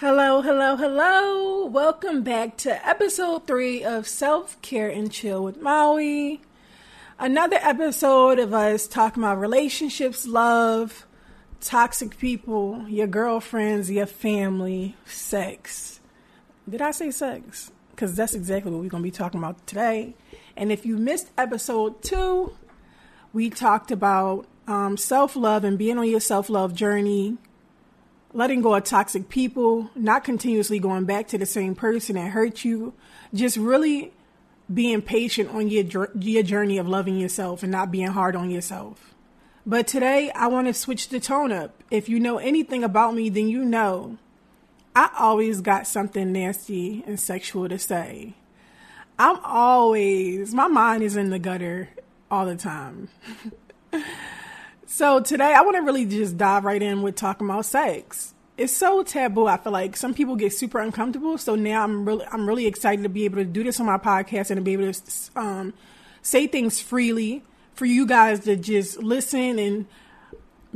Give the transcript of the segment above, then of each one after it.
Hello, hello, hello. Welcome back to episode three of Self Care and Chill with Maui. Another episode of us talking about relationships, love, toxic people, your girlfriends, your family, sex. Did I say sex? Because that's exactly what we're going to be talking about today. And if you missed episode two, we talked about um, self love and being on your self love journey, letting go of toxic people, not continuously going back to the same person that hurt you, just really being patient on your your journey of loving yourself and not being hard on yourself. But today I want to switch the tone up. If you know anything about me, then you know I always got something nasty and sexual to say. I'm always my mind is in the gutter all the time. So today I want to really just dive right in with talking about sex. It's so taboo. I feel like some people get super uncomfortable. So now I'm really I'm really excited to be able to do this on my podcast and to be able to um, say things freely for you guys to just listen and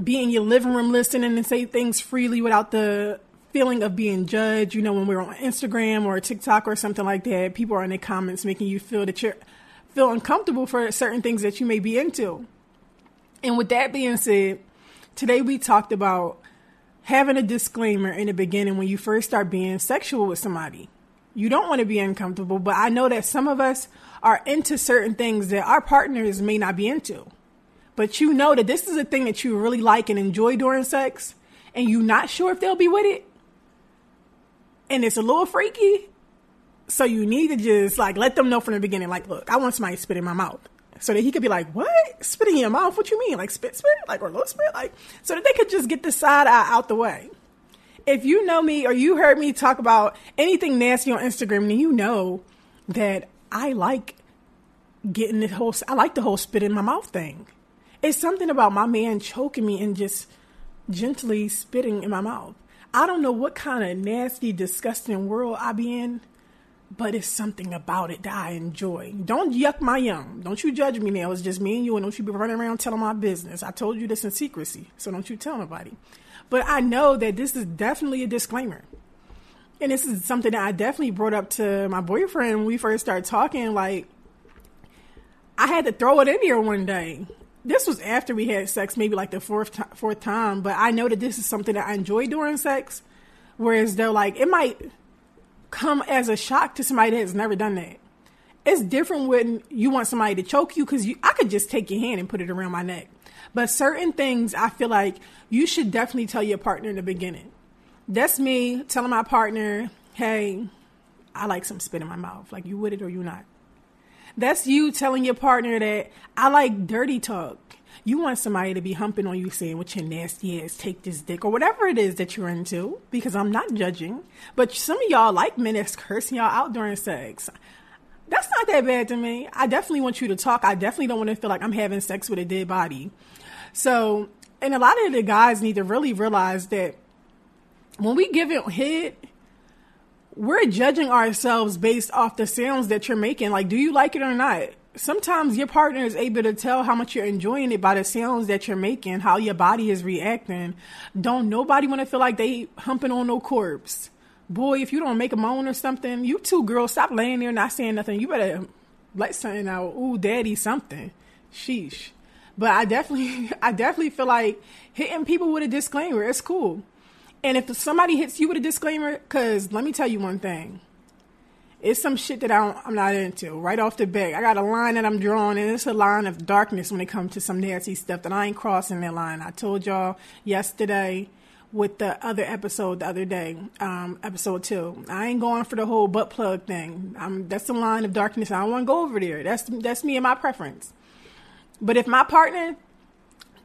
be in your living room listening and say things freely without the feeling of being judged. You know, when we're on Instagram or TikTok or something like that, people are in the comments making you feel that you're feel uncomfortable for certain things that you may be into. And with that being said, today we talked about having a disclaimer in the beginning when you first start being sexual with somebody. You don't want to be uncomfortable, but I know that some of us are into certain things that our partners may not be into. But you know that this is a thing that you really like and enjoy during sex, and you're not sure if they'll be with it. And it's a little freaky. So you need to just like let them know from the beginning, like, look, I want somebody to spit in my mouth so that he could be like, "What? Spitting in your mouth? What you mean? Like spit, spit, like or little spit, like?" So that they could just get the side eye out the way. If you know me or you heard me talk about anything nasty on Instagram, then you know that I like getting the whole. I like the whole spit in my mouth thing. It's something about my man choking me and just gently spitting in my mouth. I don't know what kind of nasty, disgusting world I be in but it's something about it that I enjoy. Don't yuck my yum. Don't you judge me now. It's just me and you, and don't you be running around telling my business. I told you this in secrecy, so don't you tell nobody. But I know that this is definitely a disclaimer. And this is something that I definitely brought up to my boyfriend when we first started talking. Like, I had to throw it in here one day. This was after we had sex, maybe like the fourth t- fourth time. But I know that this is something that I enjoy during sex. Whereas though, like, it might come as a shock to somebody that has never done that. It's different when you want somebody to choke you because I could just take your hand and put it around my neck. But certain things I feel like you should definitely tell your partner in the beginning. That's me telling my partner, hey, I like some spit in my mouth. Like, you with it or you not? That's you telling your partner that I like dirty talk. You want somebody to be humping on you saying, with your nasty ass, take this dick, or whatever it is that you're into, because I'm not judging. But some of y'all like men that's cursing y'all out during sex. That's not that bad to me. I definitely want you to talk. I definitely don't want to feel like I'm having sex with a dead body. So, and a lot of the guys need to really realize that when we give it hit, we're judging ourselves based off the sounds that you're making. Like, do you like it or not? Sometimes your partner is able to tell how much you're enjoying it by the sounds that you're making, how your body is reacting. Don't nobody want to feel like they humping on no corpse. Boy, if you don't make a moan or something, you two girls stop laying there not saying nothing. You better let something out. Ooh, daddy, something. Sheesh. But I definitely, I definitely feel like hitting people with a disclaimer. It's cool. And if somebody hits you with a disclaimer, because let me tell you one thing it's some shit that I am not into right off the bat. I got a line that I'm drawing, and it's a line of darkness when it comes to some nasty stuff that I ain't crossing that line. I told y'all yesterday with the other episode the other day, um, episode two. I ain't going for the whole butt plug thing. I'm, that's the line of darkness. I don't want to go over there. That's that's me and my preference. But if my partner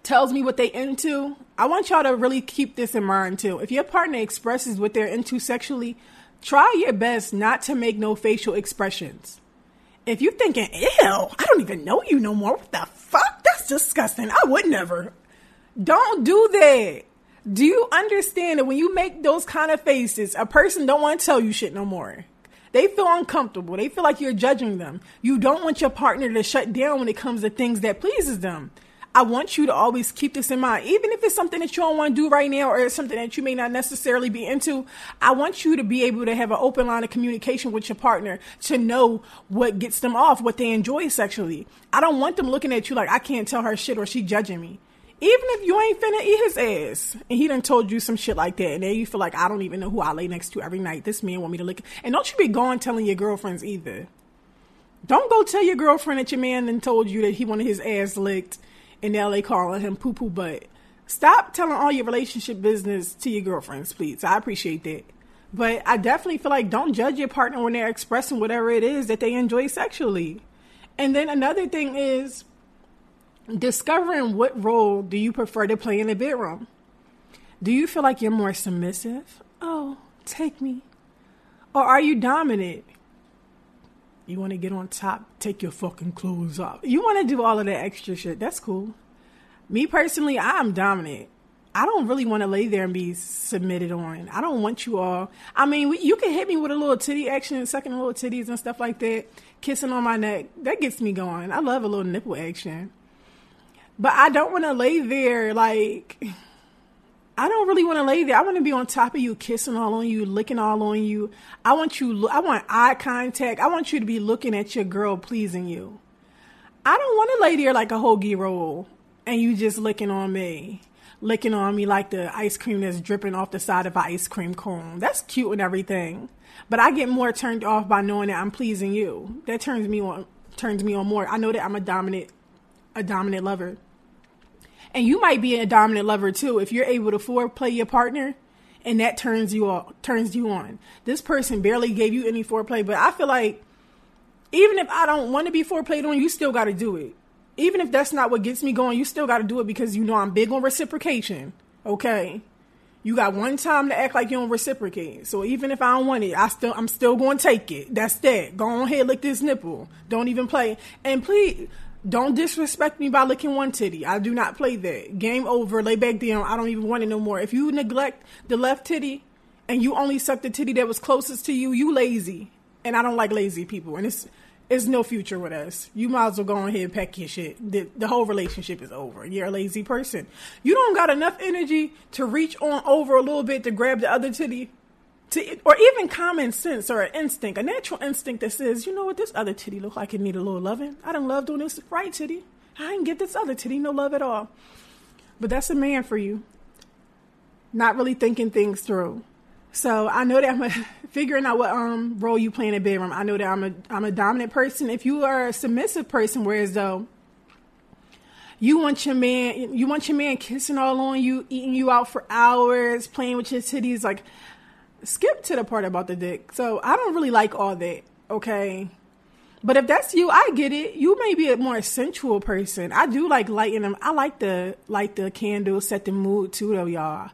tells me what they into, I want y'all to really keep this in mind too. If your partner expresses what they're into sexually, try your best not to make no facial expressions. If you're thinking, ew, I don't even know you no more. What the fuck? That's disgusting. I would never. Don't do that. Do you understand that when you make those kind of faces, a person don't want to tell you shit no more? They feel uncomfortable. They feel like you're judging them. You don't want your partner to shut down when it comes to things that pleases them. I want you to always keep this in mind. Even if it's something that you don't want to do right now or it's something that you may not necessarily be into, I want you to be able to have an open line of communication with your partner to know what gets them off, what they enjoy sexually. I don't want them looking at you like I can't tell her shit or she judging me. Even if you ain't finna eat his ass and he done told you some shit like that and then you feel like I don't even know who I lay next to every night. This man want me to look and don't you be going telling your girlfriends either. Don't go tell your girlfriend that your man then told you that he wanted his ass licked now they calling him poo poo butt. Stop telling all your relationship business to your girlfriends, please. I appreciate that. But I definitely feel like don't judge your partner when they're expressing whatever it is that they enjoy sexually. And then another thing is discovering what role do you prefer to play in the bedroom? Do you feel like you're more submissive? Oh, take me. Or are you dominant? You want to get on top, take your fucking clothes off. You want to do all of that extra shit. That's cool. Me personally, I'm dominant. I don't really want to lay there and be submitted on. I don't want you all. I mean, you can hit me with a little titty action, sucking little titties and stuff like that, kissing on my neck. That gets me going. I love a little nipple action. But I don't want to lay there like I don't really want to lay there. I want to be on top of you, kissing all on you, licking all on you. I want you. I want eye contact. I want you to be looking at your girl, pleasing you. I don't want to lay there like a hoagie roll and you just licking on me, licking on me like the ice cream that's dripping off the side of an ice cream cone. That's cute and everything, but I get more turned off by knowing that I'm pleasing you. That turns me on. Turns me on more. I know that I'm a dominant, a dominant lover. And you might be a dominant lover too if you're able to foreplay your partner and that turns you on, turns you on. This person barely gave you any foreplay, but I feel like even if I don't want to be foreplayed on, you still got to do it. Even if that's not what gets me going, you still got to do it because you know I'm big on reciprocation. Okay. You got one time to act like you don't reciprocate. So even if I don't want it, I still I'm still going to take it. That's that. Go on ahead, lick this nipple. Don't even play. And please don't disrespect me by licking one titty. I do not play that. Game over. Lay back down. I don't even want it no more. If you neglect the left titty and you only suck the titty that was closest to you, you lazy. And I don't like lazy people. And it's it's no future with us. You might as well go ahead and pack your shit. The, the whole relationship is over. You're a lazy person. You don't got enough energy to reach on over a little bit to grab the other titty to, or even common sense or an instinct, a natural instinct that says, you know what, this other titty look like it need a little loving. I don't love doing this right titty. I didn't get this other titty no love at all. But that's a man for you. Not really thinking things through. So I know that I'm a, figuring out what um role you play in a bedroom. I know that I'm a I'm a dominant person. If you are a submissive person, whereas though you want your man you want your man kissing all on you, eating you out for hours, playing with your titties, like skip to the part about the dick. So I don't really like all that. Okay. But if that's you, I get it. You may be a more sensual person. I do like lighting them. I like the light the candle, set the mood too, though, y'all.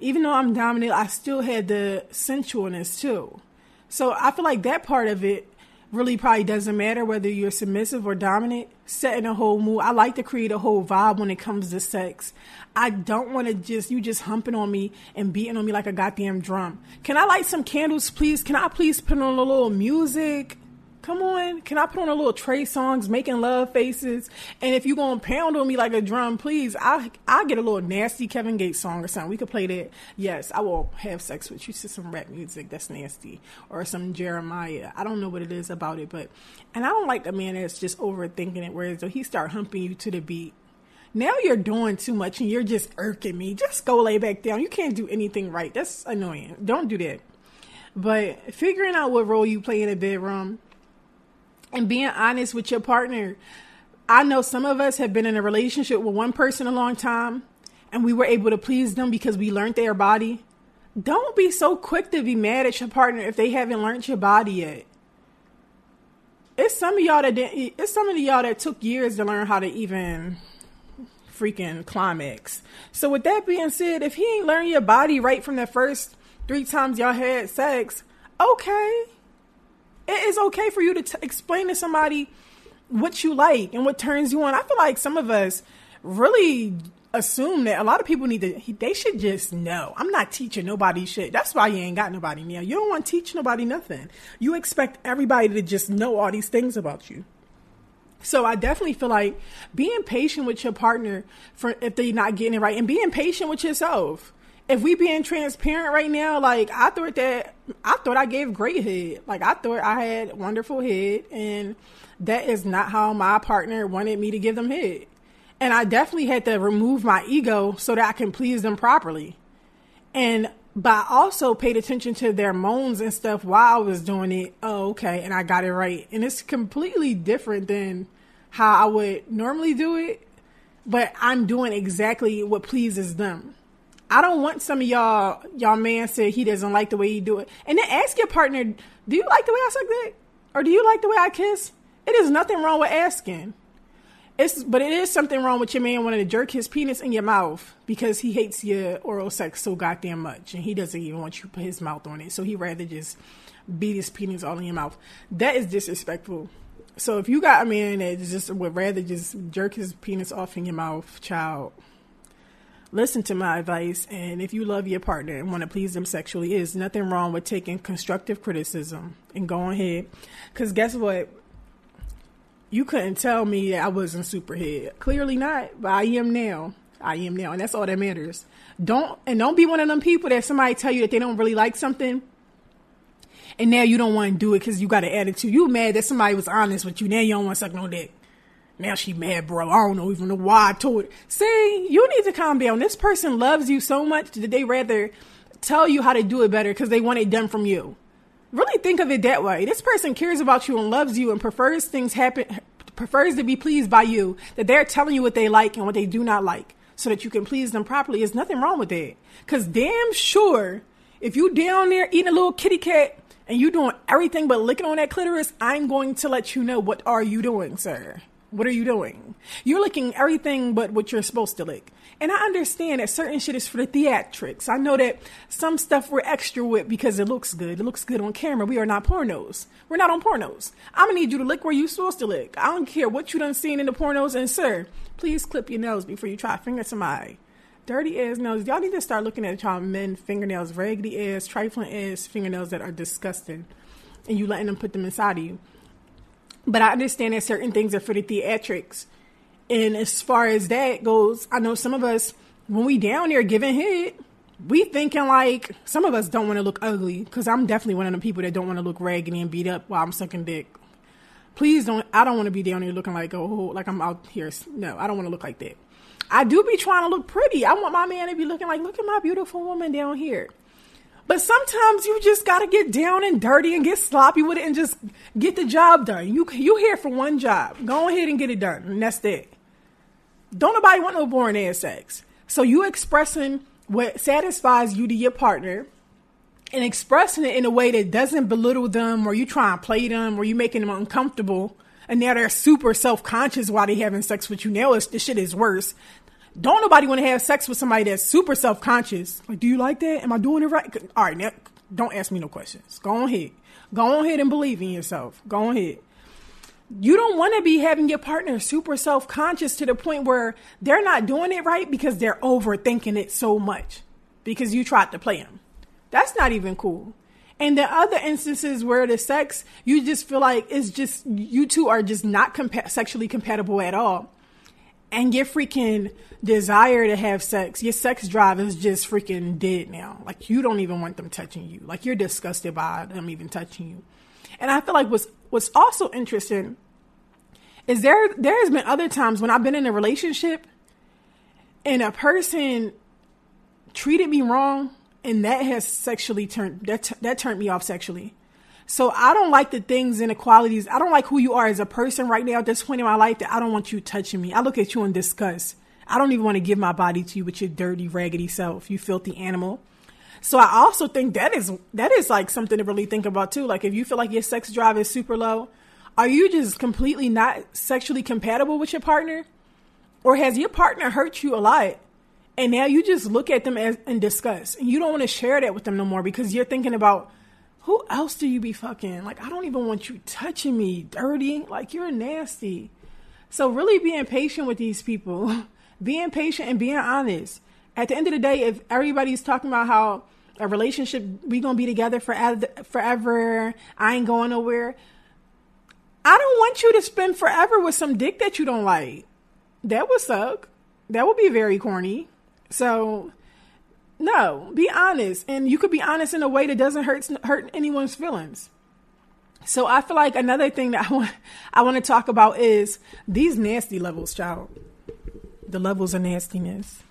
Even though I'm dominant, I still had the sensualness too. So I feel like that part of it really probably doesn't matter whether you're submissive or dominant. Setting a whole mood. I like to create a whole vibe when it comes to sex. I don't want to just you just humping on me and beating on me like a goddamn drum. Can I light some candles, please? Can I please put on a little music? Come on, can I put on a little Trey Songz, making love faces? And if you gonna pound on me like a drum, please, I I get a little nasty Kevin Gates song or something. We could play that. Yes, I will have sex with you to some rap music that's nasty or some Jeremiah. I don't know what it is about it, but and I don't like the man that's just overthinking it. Whereas he start humping you to the beat. Now you're doing too much and you're just irking me. Just go lay back down. You can't do anything right. That's annoying. Don't do that. But figuring out what role you play in a bedroom and being honest with your partner. I know some of us have been in a relationship with one person a long time and we were able to please them because we learned their body. Don't be so quick to be mad at your partner if they haven't learned your body yet. It's some of y'all that didn't, it's some of y'all that took years to learn how to even freaking climax. So with that being said, if he ain't learned your body right from the first three times y'all had sex, okay. It is okay for you to t- explain to somebody what you like and what turns you on. I feel like some of us really assume that a lot of people need to they should just know. I'm not teaching nobody shit. That's why you ain't got nobody now you don't want to teach nobody nothing. You expect everybody to just know all these things about you. So i definitely feel like being patient with your partner for if they're not getting it right and being patient with yourself if we being transparent right now like i thought that i thought i gave great head like i thought i had wonderful head and that is not how my partner wanted me to give them head and I definitely had to remove my ego so that I can please them properly. And but I also paid attention to their moans and stuff while I was doing it. Oh, okay, and I got it right. And it's completely different than how I would normally do it, but I'm doing exactly what pleases them. I don't want some of y'all y'all man said he doesn't like the way you do it. And then ask your partner, do you like the way I suck dick? Or do you like the way I kiss? It is nothing wrong with asking. It's but it is something wrong with your man wanting to jerk his penis in your mouth because he hates your oral sex so goddamn much and he doesn't even want you to put his mouth on it. So he rather just beat his penis all in your mouth. That is disrespectful. So if you got a man that just would rather just jerk his penis off in your mouth, child, listen to my advice. And if you love your partner and want to please them sexually, is nothing wrong with taking constructive criticism and going ahead. Because guess what? you couldn't tell me I wasn't superhead. Clearly not, but I am now. I am now, and that's all that matters. Don't and don't be one of them people that somebody tell you that they don't really like something, and now you don't want to do it because you got an attitude. You mad that somebody was honest with you. Now you don't want to suck no dick. Now she mad, bro. I don't know even know why I told it. See, you need to calm down. This person loves you so much that they rather tell you how to do it better because they want it done from you really think of it that way. This person cares about you and loves you and prefers things happen, prefers to be pleased by you, that they're telling you what they like and what they do not like so that you can please them properly. There's nothing wrong with that. Cause damn sure, if you down there eating a little kitty cat and you doing everything but licking on that clitoris, I'm going to let you know what are you doing, sir. What are you doing? You're licking everything but what you're supposed to lick. And I understand that certain shit is for the theatrics. I know that some stuff we're extra with because it looks good. It looks good on camera. We are not pornos. We're not on pornos. I'm gonna need you to lick where you're supposed to lick. I don't care what you done seen in the pornos. And sir, please clip your nails before you try to finger somebody. Dirty ass nails. Y'all need to start looking at y'all men fingernails, raggedy ass, trifling ass fingernails that are disgusting, and you letting them put them inside of you. But I understand that certain things are for the theatrics and as far as that goes, I know some of us, when we down there giving head, we thinking like some of us don't want to look ugly because I'm definitely one of the people that don't want to look raggedy and beat up while I'm sucking dick. Please don't. I don't want to be down here looking like oh like I'm out here. No, I don't want to look like that. I do be trying to look pretty. I want my man to be looking like look at my beautiful woman down here. But sometimes you just gotta get down and dirty and get sloppy with it and just get the job done. You you here for one job. Go ahead and get it done, and that's it. Don't nobody want no boring ass sex. So you expressing what satisfies you to your partner and expressing it in a way that doesn't belittle them or you try and play them or you making them uncomfortable and now they're super self-conscious while they having sex with you. Now it's, the shit is worse. Don't nobody want to have sex with somebody that's super self-conscious. Like, do you like that? Am I doing it right? All right, now don't ask me no questions. Go on ahead. Go on ahead and believe in yourself. Go on ahead you don't want to be having your partner super self conscious to the point where they're not doing it right because they're overthinking it so much because you tried to play them. That's not even cool. And the other instances where the sex, you just feel like it's just, you two are just not compa- sexually compatible at all. And your freaking desire to have sex, your sex drive is just freaking dead now. Like you don't even want them touching you. Like you're disgusted by them even touching you. And I feel like what's what's also interesting is there there has been other times when I've been in a relationship and a person treated me wrong and that has sexually turned that that turned me off sexually. So I don't like the things and the qualities. I don't like who you are as a person right now at this point in my life that I don't want you touching me. I look at you in disgust. I don't even want to give my body to you with your dirty, raggedy self, you filthy animal. So I also think that is that is like something to really think about too. Like if you feel like your sex drive is super low, are you just completely not sexually compatible with your partner? Or has your partner hurt you a lot? And now you just look at them as in disgust and you don't want to share that with them no more because you're thinking about who else do you be fucking? Like, I don't even want you touching me, dirty. Like, you're nasty. So, really being patient with these people, being patient and being honest. At the end of the day, if everybody's talking about how a relationship, we gonna be together forever, forever, I ain't going nowhere. I don't want you to spend forever with some dick that you don't like. That would suck. That would be very corny. So, no, be honest, and you could be honest in a way that doesn't hurt hurt anyone's feelings. So I feel like another thing that I want I want to talk about is these nasty levels, child. The levels of nastiness.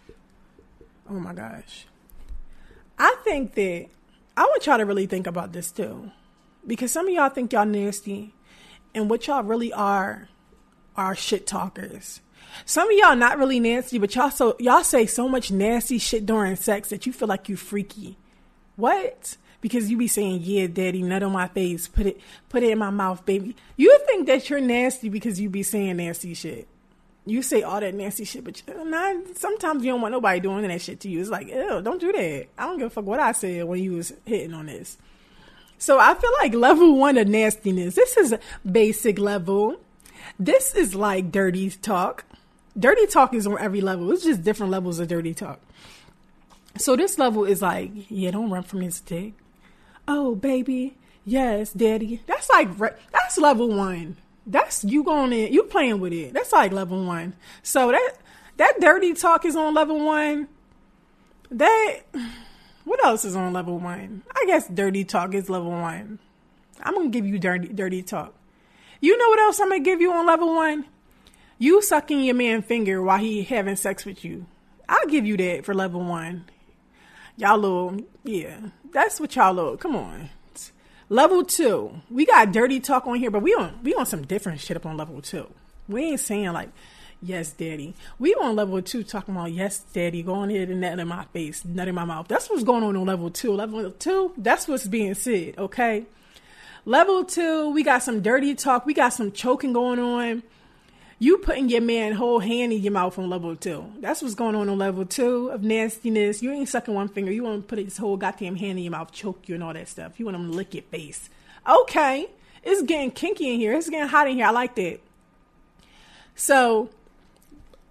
Oh my gosh. I think that I want y'all to really think about this too. Because some of y'all think y'all nasty and what y'all really are are shit talkers. Some of y'all not really nasty, but y'all so y'all say so much nasty shit during sex that you feel like you freaky. What? Because you be saying, "Yeah, daddy, nut on my face, put it, put it in my mouth, baby." You think that you're nasty because you be saying nasty shit. You say all that nasty shit, but not, sometimes you don't want nobody doing that shit to you. It's like, ew, don't do that. I don't give a fuck what I said when you was hitting on this. So I feel like level one of nastiness. This is a basic level. This is like dirty talk dirty talk is on every level. It's just different levels of dirty talk. So this level is like, yeah, don't run from his dick. Oh, baby, yes, daddy. That's like that's level one. That's you going in, you playing with it. That's like level one. So that that dirty talk is on level one. That what else is on level one? I guess dirty talk is level one. I'm gonna give you dirty dirty talk. You know what else I'm gonna give you on level one? You sucking your man finger while he having sex with you. I'll give you that for level one. Y'all little, yeah, that's what y'all little. Come on. Level two, we got dirty talk on here, but we on we on some different shit up on level two. We ain't saying like, yes, daddy. We on level two talking about yes, daddy. Go on ahead and nut in my face, nut in my mouth. That's what's going on on level two. Level two, that's what's being said. Okay. Level two, we got some dirty talk. We got some choking going on. You putting your man whole hand in your mouth on level two. That's what's going on on level two of nastiness. You ain't sucking one finger. You want to put his whole goddamn hand in your mouth, choke you, and all that stuff. You want him to lick your face. Okay, it's getting kinky in here. It's getting hot in here. I like that. So,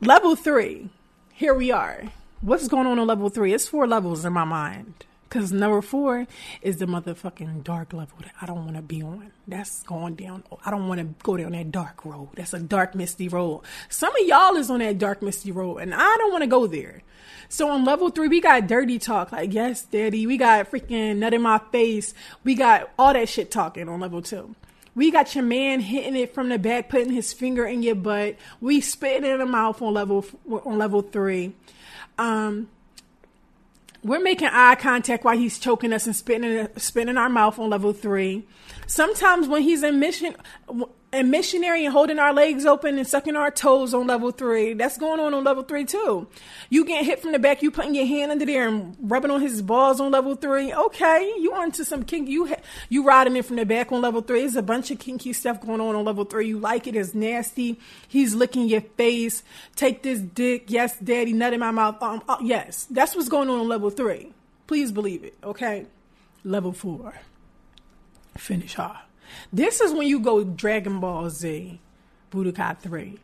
level three. Here we are. What's going on on level three? It's four levels in my mind. Because number four is the motherfucking dark level that I don't want to be on. That's going down. I don't want to go down that dark road. That's a dark, misty road. Some of y'all is on that dark, misty road, and I don't want to go there. So on level three, we got dirty talk. Like, yes, daddy. We got freaking nut in my face. We got all that shit talking on level two. We got your man hitting it from the back, putting his finger in your butt. We spitting in the mouth on level on level three. Um, we're making eye contact while he's choking us and spitting spitting our mouth on level three. Sometimes when he's in mission and missionary and holding our legs open and sucking our toes on level three, that's going on on level three too. You getting hit from the back, you putting your hand under there and rubbing on his balls on level three. Okay, you onto some kinky. You you riding in from the back on level three. There's a bunch of kinky stuff going on on level three. You like it? It's nasty. He's licking your face. Take this dick. Yes, daddy. Nut in my mouth. Um, uh, yes, that's what's going on on level three. Please believe it. Okay, level four finish her. This is when you go Dragon Ball Z, Budokai 3.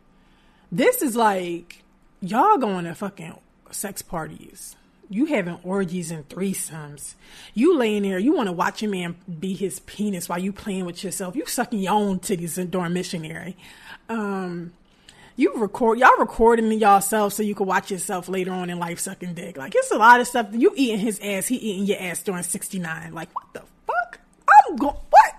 This is like y'all going to fucking sex parties. You having orgies and threesomes. You laying there, you want to watch a man be his penis while you playing with yourself. You sucking your own titties during missionary. Um, you record y'all recording to yourself so you can watch yourself later on in life sucking dick. Like it's a lot of stuff. You eating his ass, he eating your ass during sixty nine. Like what the fuck? I'm going. What?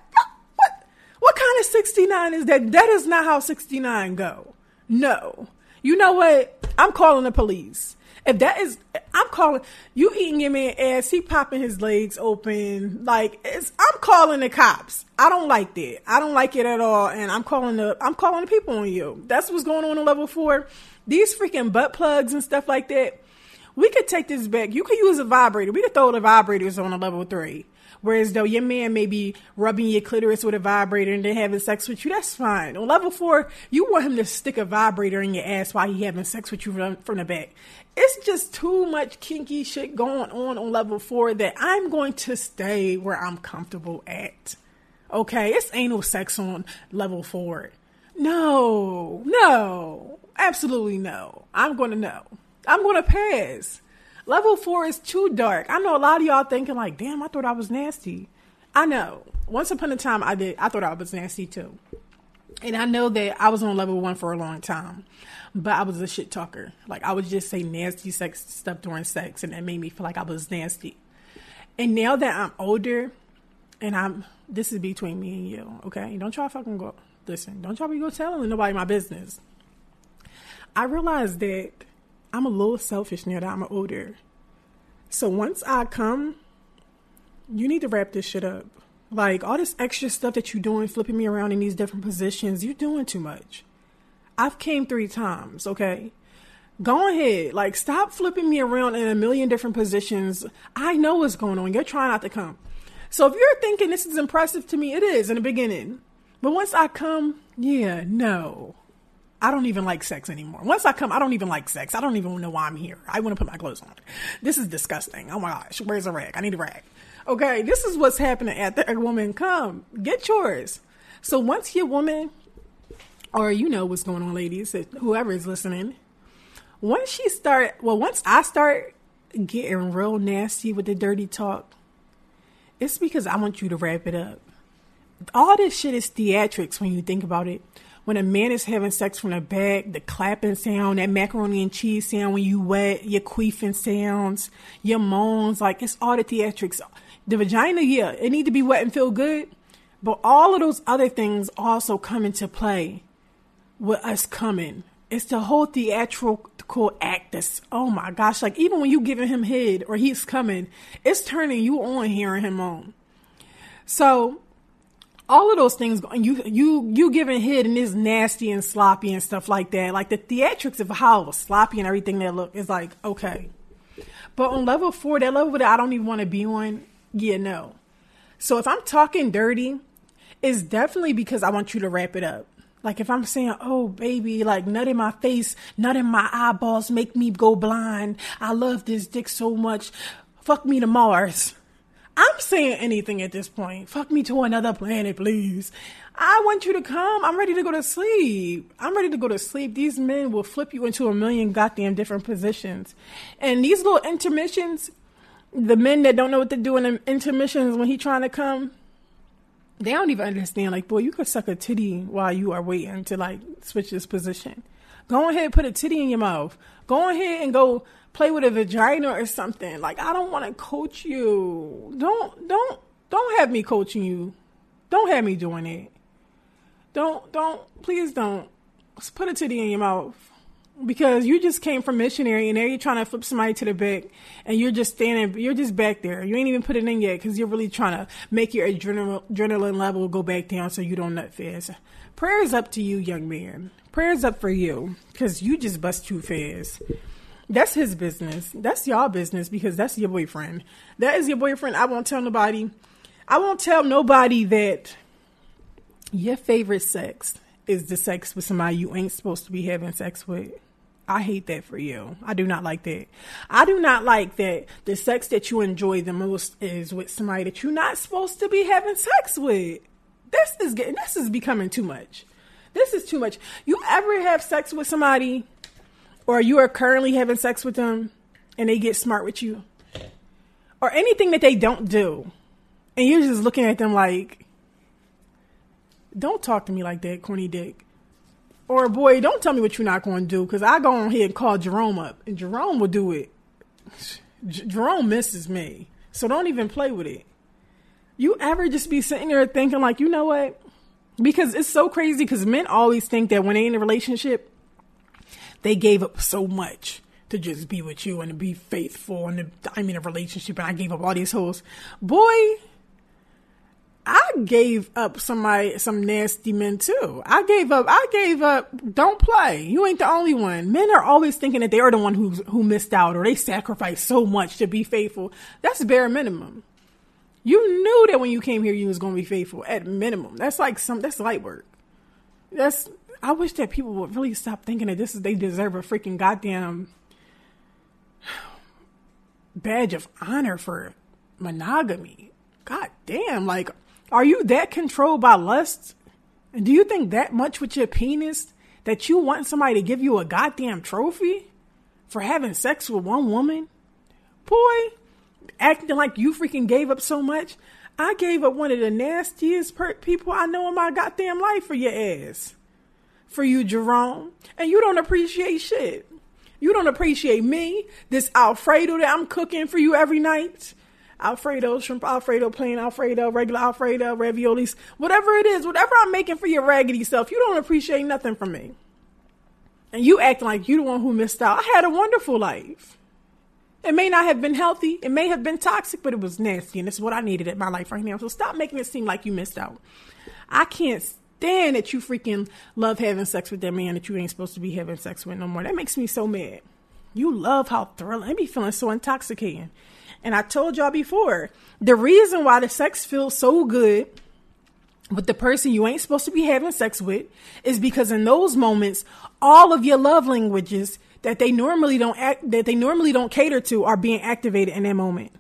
What? Kind of 69 is that? That is not how 69 go. No. You know what? I'm calling the police. If that is, I'm calling you eating your man ass. He popping his legs open. Like it's, I'm calling the cops. I don't like that. I don't like it at all. And I'm calling the, I'm calling the people on you. That's what's going on in level four. These freaking butt plugs and stuff like that. We could take this back. You could use a vibrator. We could throw the vibrators on a level three Whereas though your man may be rubbing your clitoris with a vibrator and then having sex with you, that's fine. On level four, you want him to stick a vibrator in your ass while he having sex with you from, from the back. It's just too much kinky shit going on on level four that I'm going to stay where I'm comfortable at. Okay, it's anal sex on level four. No, no, absolutely no. I'm going to know. I'm going to pass. Level four is too dark. I know a lot of y'all thinking like, damn, I thought I was nasty. I know. Once upon a time, I did. I thought I was nasty too. And I know that I was on level one for a long time, but I was a shit talker. Like I would just say nasty sex stuff during sex, and that made me feel like I was nasty. And now that I'm older, and I'm this is between me and you, okay? Don't try fucking go. Listen, don't try to go telling nobody my business. I realized that I'm a little selfish now that I'm older. So once I come, you need to wrap this shit up. Like all this extra stuff that you're doing, flipping me around in these different positions, you're doing too much. I've came three times, okay? Go ahead. Like stop flipping me around in a million different positions. I know what's going on. You're trying not to come. So if you're thinking this is impressive to me, it is in the beginning. But once I come, yeah, no. I don't even like sex anymore. Once I come, I don't even like sex. I don't even know why I'm here. I want to put my clothes on. This is disgusting. Oh my gosh, where's a rag? I need a rag. Okay, this is what's happening after a woman come. Get yours. So once your woman, or you know what's going on, ladies, whoever is listening, once she start, well, once I start getting real nasty with the dirty talk, it's because I want you to wrap it up. All this shit is theatrics when you think about it when a man is having sex from the back, the clapping sound, that macaroni and cheese sound when you wet, your queefing sounds, your moans, like it's all the theatrics. The vagina, yeah, it need to be wet and feel good, but all of those other things also come into play with us coming. It's the whole theatrical act that's, oh my gosh, like even when you giving him head or he's coming, it's turning you on hearing him on. So all of those things you you you giving hit and is nasty and sloppy and stuff like that. Like the theatrics of how it was sloppy and everything that look is like okay. But on level four that level that i don't even want to be on yeah no. So if i'm talking dirty it's definitely because i want you to wrap it up. Like if i'm saying oh baby like nut in my face nut in my eyeballs make me go blind. I love this dick so much. Fuck me to mars I'm saying anything at this point. Fuck me to another planet, please. I want you to come. I'm ready to go to sleep. I'm ready to go to sleep. These men will flip you into a million goddamn different positions. And these little intermissions, the men that don't know what to do in intermissions when he trying to come, they don't even understand. Like, boy, you could suck a titty while you are waiting to like switch this position. Go ahead, and put a titty in your mouth. Go ahead and go play with a vagina or something. Like I don't want to coach you. Don't don't don't have me coaching you. Don't have me doing it. Don't don't please don't Just put a titty in your mouth because you just came from missionary and now you're trying to flip somebody to the back and you're just standing you're just back there you ain't even put it in yet because you're really trying to make your adrenaline, level go back down so you don't nut fast prayers up to you young man prayers up for you because you just bust too fast that's his business. That's y'all business because that's your boyfriend. That is your boyfriend. I won't tell nobody. I won't tell nobody that your favorite sex is the sex with somebody you ain't supposed to be having sex with. I hate that for you. I do not like that. I do not like that the sex that you enjoy the most is with somebody that you're not supposed to be having sex with. This is getting this is becoming too much. This is too much. You ever have sex with somebody or you are currently having sex with them and they get smart with you, or anything that they don't do, and you're just looking at them like, don't talk to me like that, corny dick. Or boy, don't tell me what you're not going to do because I go on here and call Jerome up, and Jerome will do it. J- Jerome misses me, so don't even play with it. You ever just be sitting there thinking like, you know what? Because it's so crazy because men always think that when they're in a relationship, they gave up so much to just be with you and to be faithful and I'm in a relationship and I gave up all these hoes. Boy, I gave up somebody some nasty men too. I gave up I gave up don't play. You ain't the only one. Men are always thinking that they are the one who who missed out or they sacrificed so much to be faithful. That's bare minimum. You knew that when you came here, you was to be faithful at minimum. That's like some. That's light work. That's. I wish that people would really stop thinking that this is they deserve a freaking goddamn badge of honor for monogamy. God damn, like, are you that controlled by lust? And do you think that much with your penis that you want somebody to give you a goddamn trophy for having sex with one woman? Boy, acting like you freaking gave up so much. I gave up one of the nastiest per- people I know in my goddamn life for your ass. For you, Jerome. And you don't appreciate shit. You don't appreciate me, this Alfredo that I'm cooking for you every night. Alfredo, shrimp Alfredo, plain Alfredo, regular Alfredo, raviolis, whatever it is, whatever I'm making for your raggedy self, you don't appreciate nothing from me. And you acting like you the one who missed out. I had a wonderful life. It may not have been healthy, it may have been toxic, but it was nasty, and it's what I needed in my life right now. So stop making it seem like you missed out. I can't stand that you freaking love having sex with that man that you ain't supposed to be having sex with no more. That makes me so mad. You love how thrilling. I be feeling so intoxicating. And I told y'all before, the reason why the sex feels so good with the person you ain't supposed to be having sex with is because in those moments, all of your love languages that they normally don't act, that they normally don't cater to are being activated in that moment.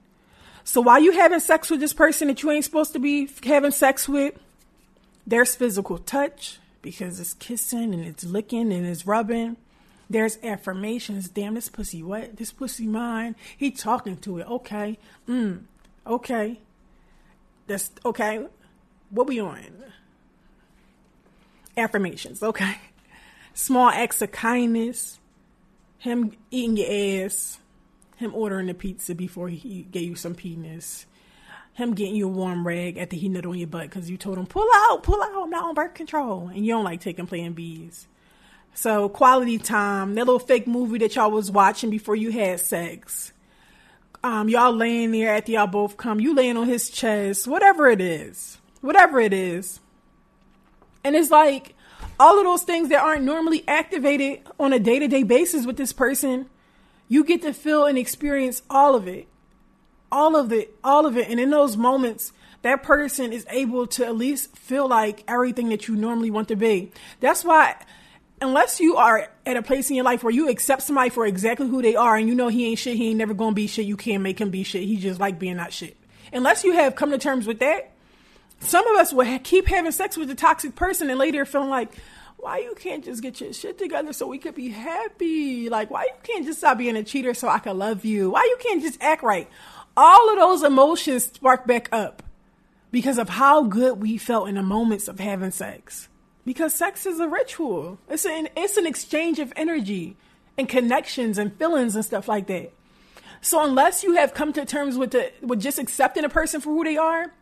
So while you having sex with this person that you ain't supposed to be having sex with, there's physical touch because it's kissing and it's licking and it's rubbing. There's affirmations. Damn, this pussy what? This pussy mine. He talking to it. Okay. Mm. Okay. That's okay. What we on? Affirmations. Okay. Small acts of kindness. Him eating your ass. Him ordering the pizza before he gave you some penis him getting you a warm rag after he nut on your butt because you told him pull out, pull out, I'm not on birth control, and you don't like taking Plan Bs. So quality time, that little fake movie that y'all was watching before you had sex. Um, y'all laying there after y'all both come, you laying on his chest, whatever it is, whatever it is. And it's like all of those things that aren't normally activated on a day to day basis with this person, you get to feel and experience all of it all of it, all of it. And in those moments, that person is able to at least feel like everything that you normally want to be. That's why, unless you are at a place in your life where you accept somebody for exactly who they are and you know he ain't shit, he ain't never gonna be shit, you can't make him be shit. He just like being not shit. Unless you have come to terms with that, some of us will keep having sex with a toxic person and later feeling like, why you can't just get your shit together so we could be happy? Like, why you can't just stop being a cheater so I can love you? Why you can't just act right? All of those emotions spark back up because of how good we felt in the moments of having sex. Because sex is a ritual. It's an it's an exchange of energy and connections and feelings and stuff like that. So unless you have come to terms with the with just accepting a person for who they are,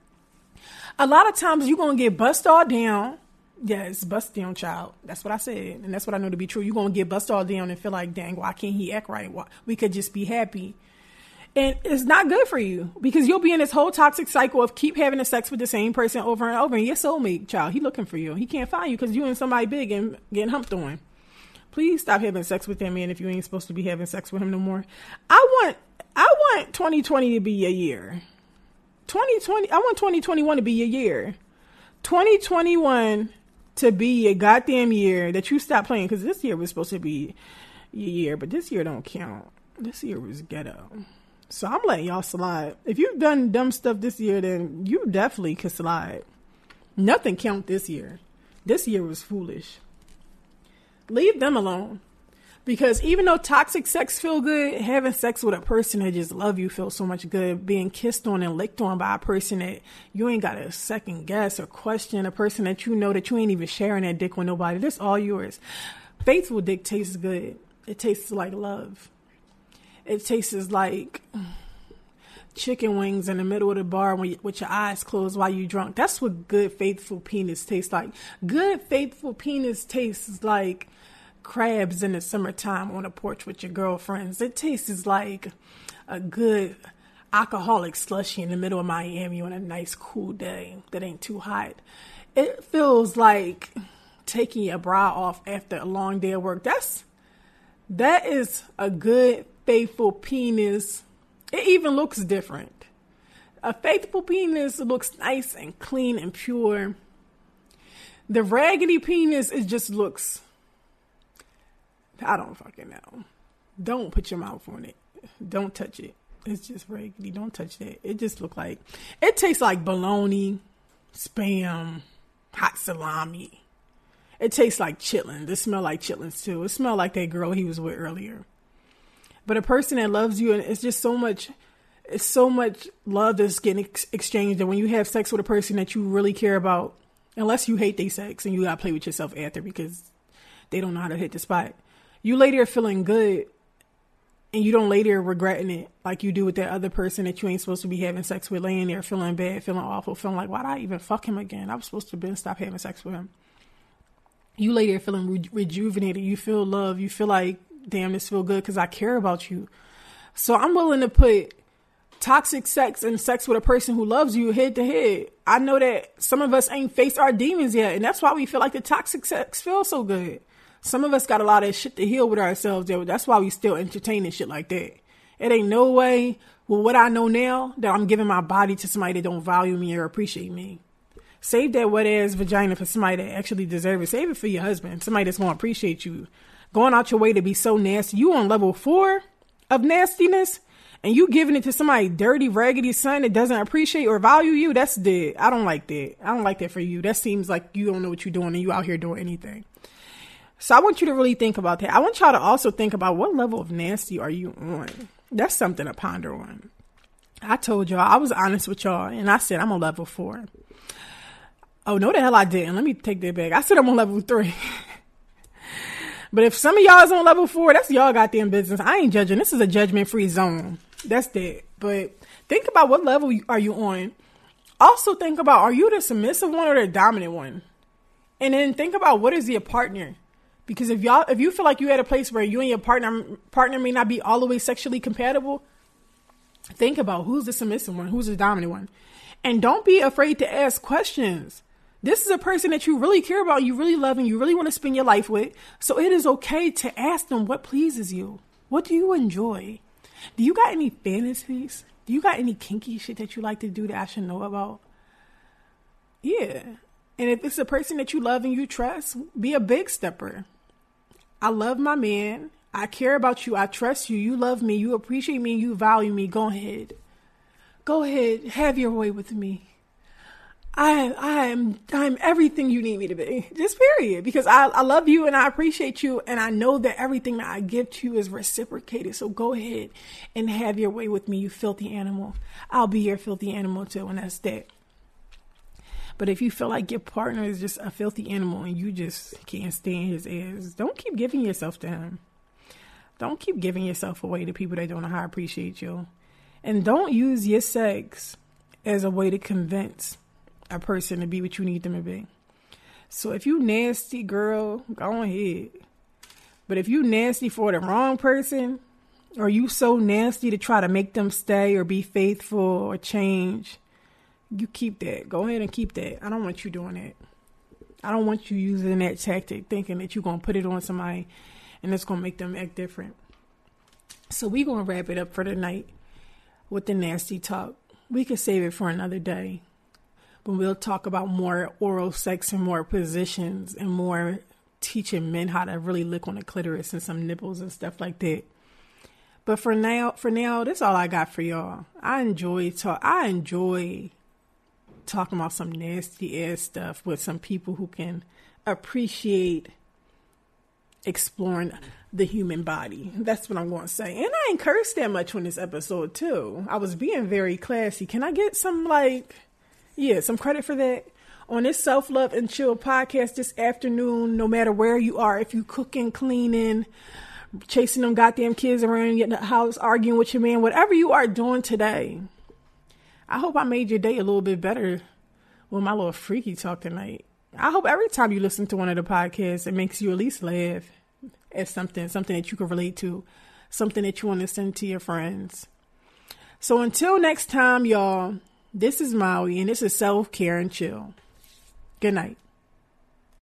a lot of times you're gonna get bust all down. Yes, bust down, child. That's what I said, and that's what I know to be true. You're gonna get bust all down and feel like, dang, why can't he act right? Why? We could just be happy and it's not good for you because you'll be in this whole toxic cycle of keep having sex with the same person over and over. And your soulmate, child, he looking for you. He can't find you because you and somebody big and getting humped on. Please stop having sex with that man if you ain't supposed to be having sex with him no more. I want, I want 2020 to be your year. 2020, I want 2021 to be your year. 2021 to be a goddamn year that you stop playing because this year was supposed to be your year, but this year don't count. This year was ghetto. So I'm letting y'all slide. If you've done dumb stuff this year, then you definitely can slide. Nothing count this year. This year was foolish. Leave them alone. Because even though toxic sex feel good, having sex with a person that just love you feels so much good. Being kissed on and licked on by a person that you ain't got a second guess or question, a person that you know that you ain't even sharing that dick with nobody. This all yours. Faithful dick tastes good. It tastes like love it tastes like chicken wings in the middle of the bar with your eyes closed while you're drunk. That's what good faithful penis tastes like. Good faithful penis tastes like crabs in the summertime on a porch with your girlfriends. It tastes like a good alcoholic slushy in the middle of Miami on a nice cool day that ain't too hot. It feels like taking your bra off after a long day of work. That's that is a good faithful penis, it even looks different. A faithful penis looks nice and clean and pure. The raggedy penis, it just looks. I don't fucking know. Don't put your mouth on it. Don't touch it. It's just raggedy. Don't touch that. It just look like. It tastes like bologna, spam, hot salami. It tastes like chitlins. It smell like chitlins too. It smell like that girl he was with earlier. But a person that loves you, and it's just so much it's so much love that's getting ex- exchanged that when you have sex with a person that you really care about, unless you hate their sex and you gotta play with yourself after because they don't know how to hit the spot, you lay there feeling good and you don't lay there regretting it like you do with that other person that you ain't supposed to be having sex with, laying there feeling bad, feeling awful, feeling like, why did I even fuck him again? I was supposed to been stop having sex with him. You lay there feeling re- rejuvenated. You feel love. You feel like, damn, this feel good because I care about you. So I'm willing to put toxic sex and sex with a person who loves you head to head. I know that some of us ain't faced our demons yet, and that's why we feel like the toxic sex feels so good. Some of us got a lot of shit to heal with ourselves. That's why we still entertaining shit like that. It ain't no way with what I know now that I'm giving my body to somebody that don't value me or appreciate me. Save that wet ass vagina for somebody that actually deserves it. Save it for your husband, somebody that's gonna appreciate you. Going out your way to be so nasty. You on level four of nastiness and you giving it to somebody dirty, raggedy son that doesn't appreciate or value you, that's dead. I don't like that. I don't like that for you. That seems like you don't know what you're doing and you out here doing anything. So I want you to really think about that. I want y'all to also think about what level of nasty are you on? That's something to ponder on. I told y'all, I was honest with y'all, and I said I'm on level four. Oh, no, the hell I didn't. Let me take that back. I said I'm on level three. but if some of y'all is on level four, that's y'all goddamn business. I ain't judging. This is a judgment free zone. That's that. But think about what level are you on. Also think about are you the submissive one or the dominant one? And then think about what is your partner? Because if y'all if you feel like you at a place where you and your partner partner may not be all the way sexually compatible, think about who's the submissive one, who's the dominant one. And don't be afraid to ask questions. This is a person that you really care about, you really love, and you really want to spend your life with. So it is okay to ask them what pleases you. What do you enjoy? Do you got any fantasies? Do you got any kinky shit that you like to do that I should know about? Yeah. And if it's a person that you love and you trust, be a big stepper. I love my man. I care about you. I trust you. You love me. You appreciate me. You value me. Go ahead. Go ahead. Have your way with me. I I am I'm everything you need me to be. Just period. Because I, I love you and I appreciate you and I know that everything that I give to you is reciprocated. So go ahead and have your way with me, you filthy animal. I'll be your filthy animal too, and that's that. But if you feel like your partner is just a filthy animal and you just can't stand his ass, don't keep giving yourself to him. Don't keep giving yourself away to people that don't know how to appreciate you. And don't use your sex as a way to convince a person to be what you need them to be. So if you nasty girl, go ahead. But if you nasty for the wrong person, or you so nasty to try to make them stay or be faithful or change, you keep that. Go ahead and keep that. I don't want you doing that. I don't want you using that tactic thinking that you're going to put it on somebody and it's going to make them act different. So we're going to wrap it up for tonight with the nasty talk. We could save it for another day but we'll talk about more oral sex and more positions and more teaching men how to really lick on the clitoris and some nipples and stuff like that. But for now, for now, that's all I got for y'all. I enjoy talk. I enjoy talking about some nasty ass stuff with some people who can appreciate exploring the human body. That's what I'm going to say. And I ain't cursed that much on this episode too. I was being very classy. Can I get some like yeah, some credit for that. On this Self Love and Chill podcast this afternoon, no matter where you are, if you cooking, cleaning, chasing them goddamn kids around, the house, arguing with your man, whatever you are doing today, I hope I made your day a little bit better with my little freaky talk tonight. I hope every time you listen to one of the podcasts, it makes you at least laugh at something, something that you can relate to, something that you want to send to your friends. So until next time, y'all. This is Maui, and this is Self Care and Chill. Good night.